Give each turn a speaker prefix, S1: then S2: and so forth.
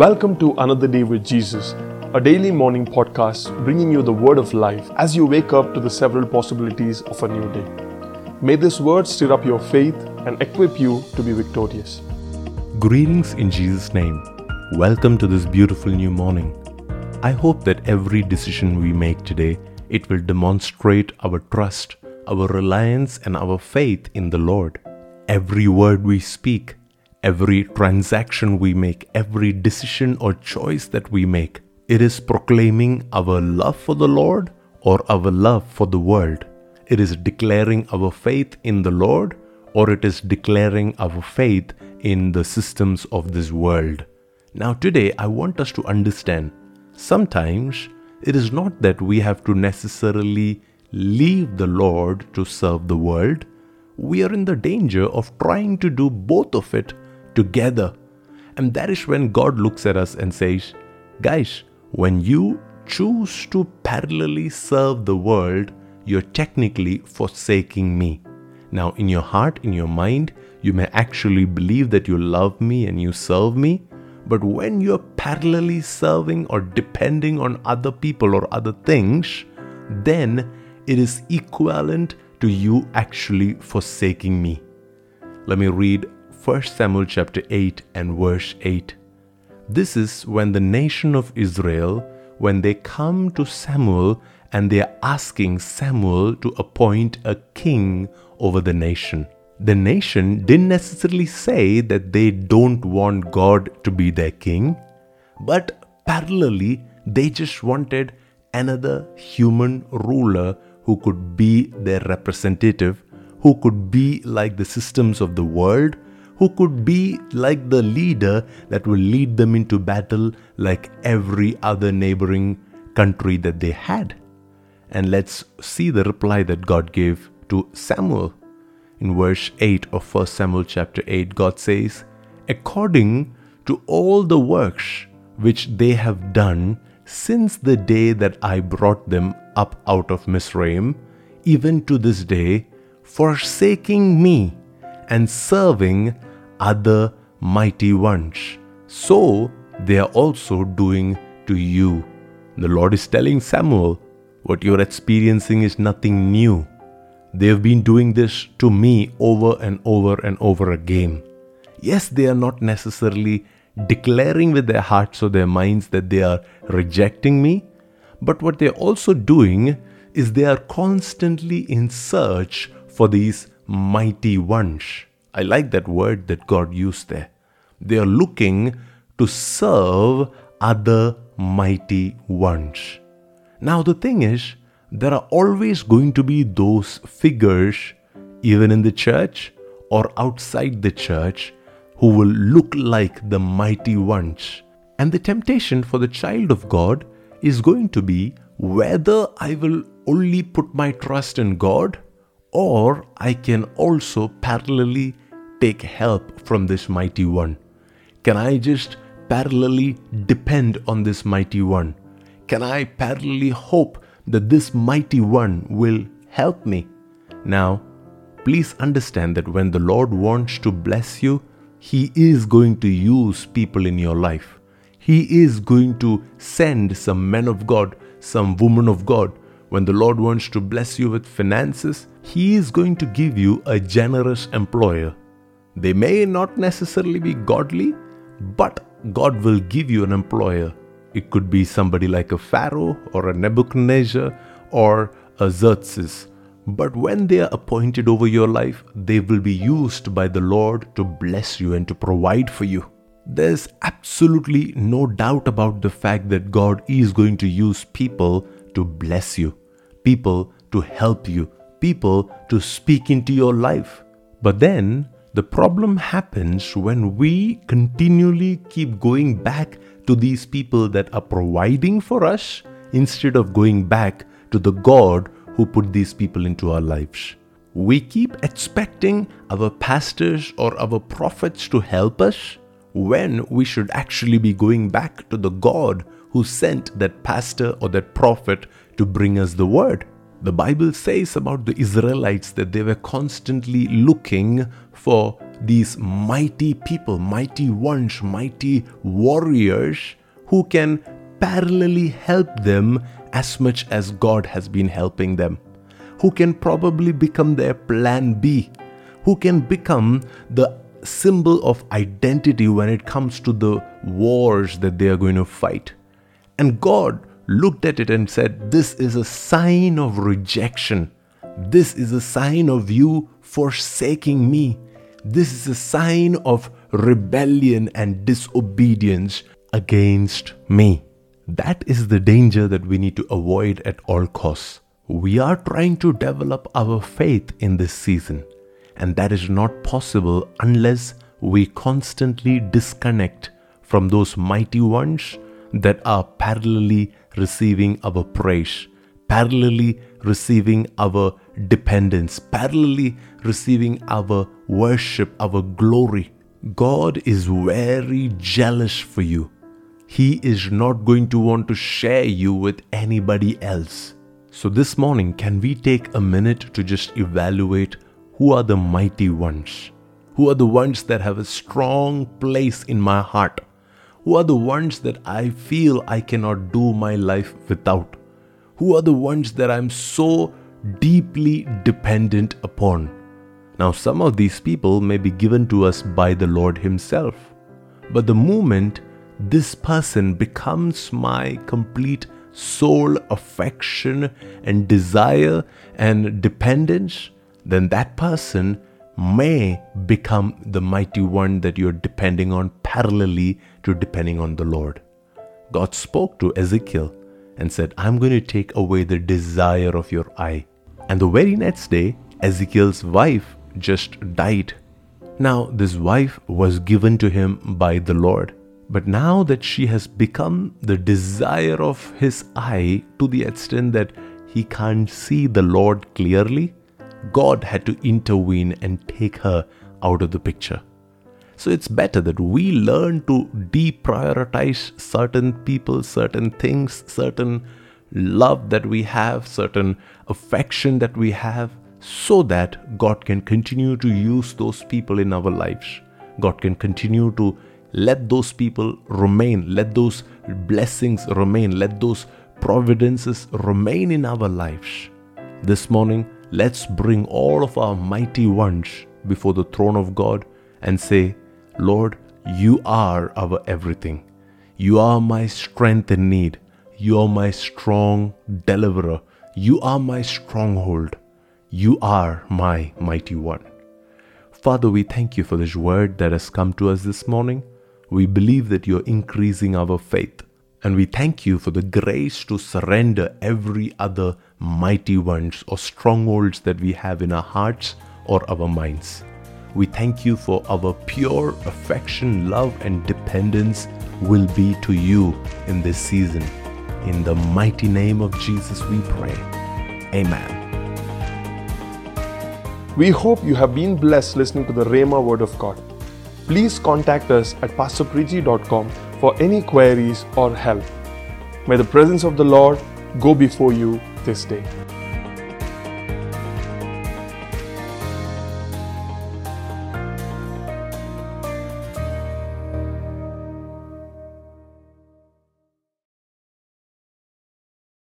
S1: Welcome to Another Day with Jesus, a daily morning podcast bringing you the word of life as you wake up to the several possibilities of a new day. May this word stir up your faith and equip you to be victorious.
S2: Greetings in Jesus' name. Welcome to this beautiful new morning. I hope that every decision we make today, it will demonstrate our trust, our reliance and our faith in the Lord. Every word we speak, every transaction we make, every decision or choice that we make, it is proclaiming our love for the Lord or our love for the world. It is declaring our faith in the Lord or it is declaring our faith in the systems of this world. Now, today, I want us to understand sometimes it is not that we have to necessarily leave the Lord to serve the world. We are in the danger of trying to do both of it together. And that is when God looks at us and says, Guys, when you choose to parallelly serve the world, you're technically forsaking me. Now, in your heart, in your mind, you may actually believe that you love me and you serve me. But when you're parallelly serving or depending on other people or other things, then it is equivalent to you actually forsaking me. Let me read 1 Samuel chapter 8 and verse 8. This is when the nation of Israel, when they come to Samuel and they are asking Samuel to appoint a king over the nation. The nation didn't necessarily say that they don't want God to be their king, but parallelly, they just wanted another human ruler who could be their representative, who could be like the systems of the world, who could be like the leader that will lead them into battle like every other neighboring country that they had. And let's see the reply that God gave to Samuel. In verse 8 of 1 Samuel chapter 8, God says, According to all the works which they have done since the day that I brought them up out of Mitsrayim, even to this day, forsaking me and serving other mighty ones. So they are also doing to you. The Lord is telling Samuel, what you're experiencing is nothing new. They have been doing this to me over and over and over again. Yes, they are not necessarily declaring with their hearts or their minds that they are rejecting me, but what they're also doing is they are constantly in search for these mighty ones. I like that word that God used there. They are looking to serve other mighty ones. Now, the thing is, there are always going to be those figures, even in the church or outside the church, who will look like the mighty ones. And the temptation for the child of God is going to be whether I will only put my trust in God or I can also parallelly take help from this mighty one. Can I just parallelly depend on this mighty one? Can I parallelly hope that this mighty one will help me? Now, please understand that when the Lord wants to bless you, He is going to use people in your life. He is going to send some men of God, some women of God. When the Lord wants to bless you with finances, He is going to give you a generous employer. They may not necessarily be godly, but God will give you an employer. It could be somebody like a Pharaoh or a Nebuchadnezzar or a Xerxes. But when they are appointed over your life, they will be used by the Lord to bless you and to provide for you. There's absolutely no doubt about the fact that God is going to use people to bless you, people to help you, people to speak into your life. But then the problem happens when we continually keep going back to these people that are providing for us instead of going back to the God who put these people into our lives. We keep expecting our pastors or our prophets to help us when we should actually be going back to the God who sent that pastor or that prophet to bring us the word. The Bible says about the Israelites that they were constantly looking for these mighty people, mighty ones, mighty warriors who can parallelly help them as much as God has been helping them, who can probably become their plan B, who can become the symbol of identity when it comes to the wars that they are going to fight. And God looked at it and said, This is a sign of rejection. This is a sign of you forsaking me. This is a sign of rebellion and disobedience against me. That is the danger that we need to avoid at all costs. We are trying to develop our faith in this season, and that is not possible unless we constantly disconnect from those mighty ones that are parallelly receiving our praise, parallelly receiving our dependence, parallelly receiving our worship, our glory. God is very jealous for you. He is not going to want to share you with anybody else. So, this morning, can we take a minute to just evaluate who are the mighty ones? Who are the ones that have a strong place in my heart? Who are the ones that I feel I cannot do my life without? Who are the ones that I'm so deeply dependent upon? Now, some of these people may be given to us by the Lord Himself. But the moment this person becomes my complete soul affection and desire and dependence, then that person may become the mighty one that you're depending on parallelly to depending on the Lord. God spoke to Ezekiel and said, I'm going to take away the desire of your eye. And the very next day, Ezekiel's wife just died. Now, this wife was given to him by the Lord. But now that she has become the desire of his eye to the extent that he can't see the Lord clearly, God had to intervene and take her out of the picture. So it's better that we learn to deprioritize certain people, certain things, certain love that we have, certain affection that we have, so that God can continue to use those people in our lives. God can continue to let those people remain, let those blessings remain, let those providences remain in our lives. This morning, let's bring all of our mighty ones before the throne of God and say, Lord, you are our everything. You are my strength in need. You are my strong deliverer. You are my stronghold. You are my mighty one. Father, we thank you for this word that has come to us this morning. We believe that you're increasing our faith. And we thank you for the grace to surrender every other mighty ones or strongholds that we have in our hearts or our minds. We thank you for our pure affection, love, and dependence will be to you in this season. In the mighty name of Jesus, we pray. Amen.
S1: We hope you have been blessed listening to the Rhema Word of God. Please contact us at pastorpreeti.com for any queries or help. May the presence of the Lord go before you this day.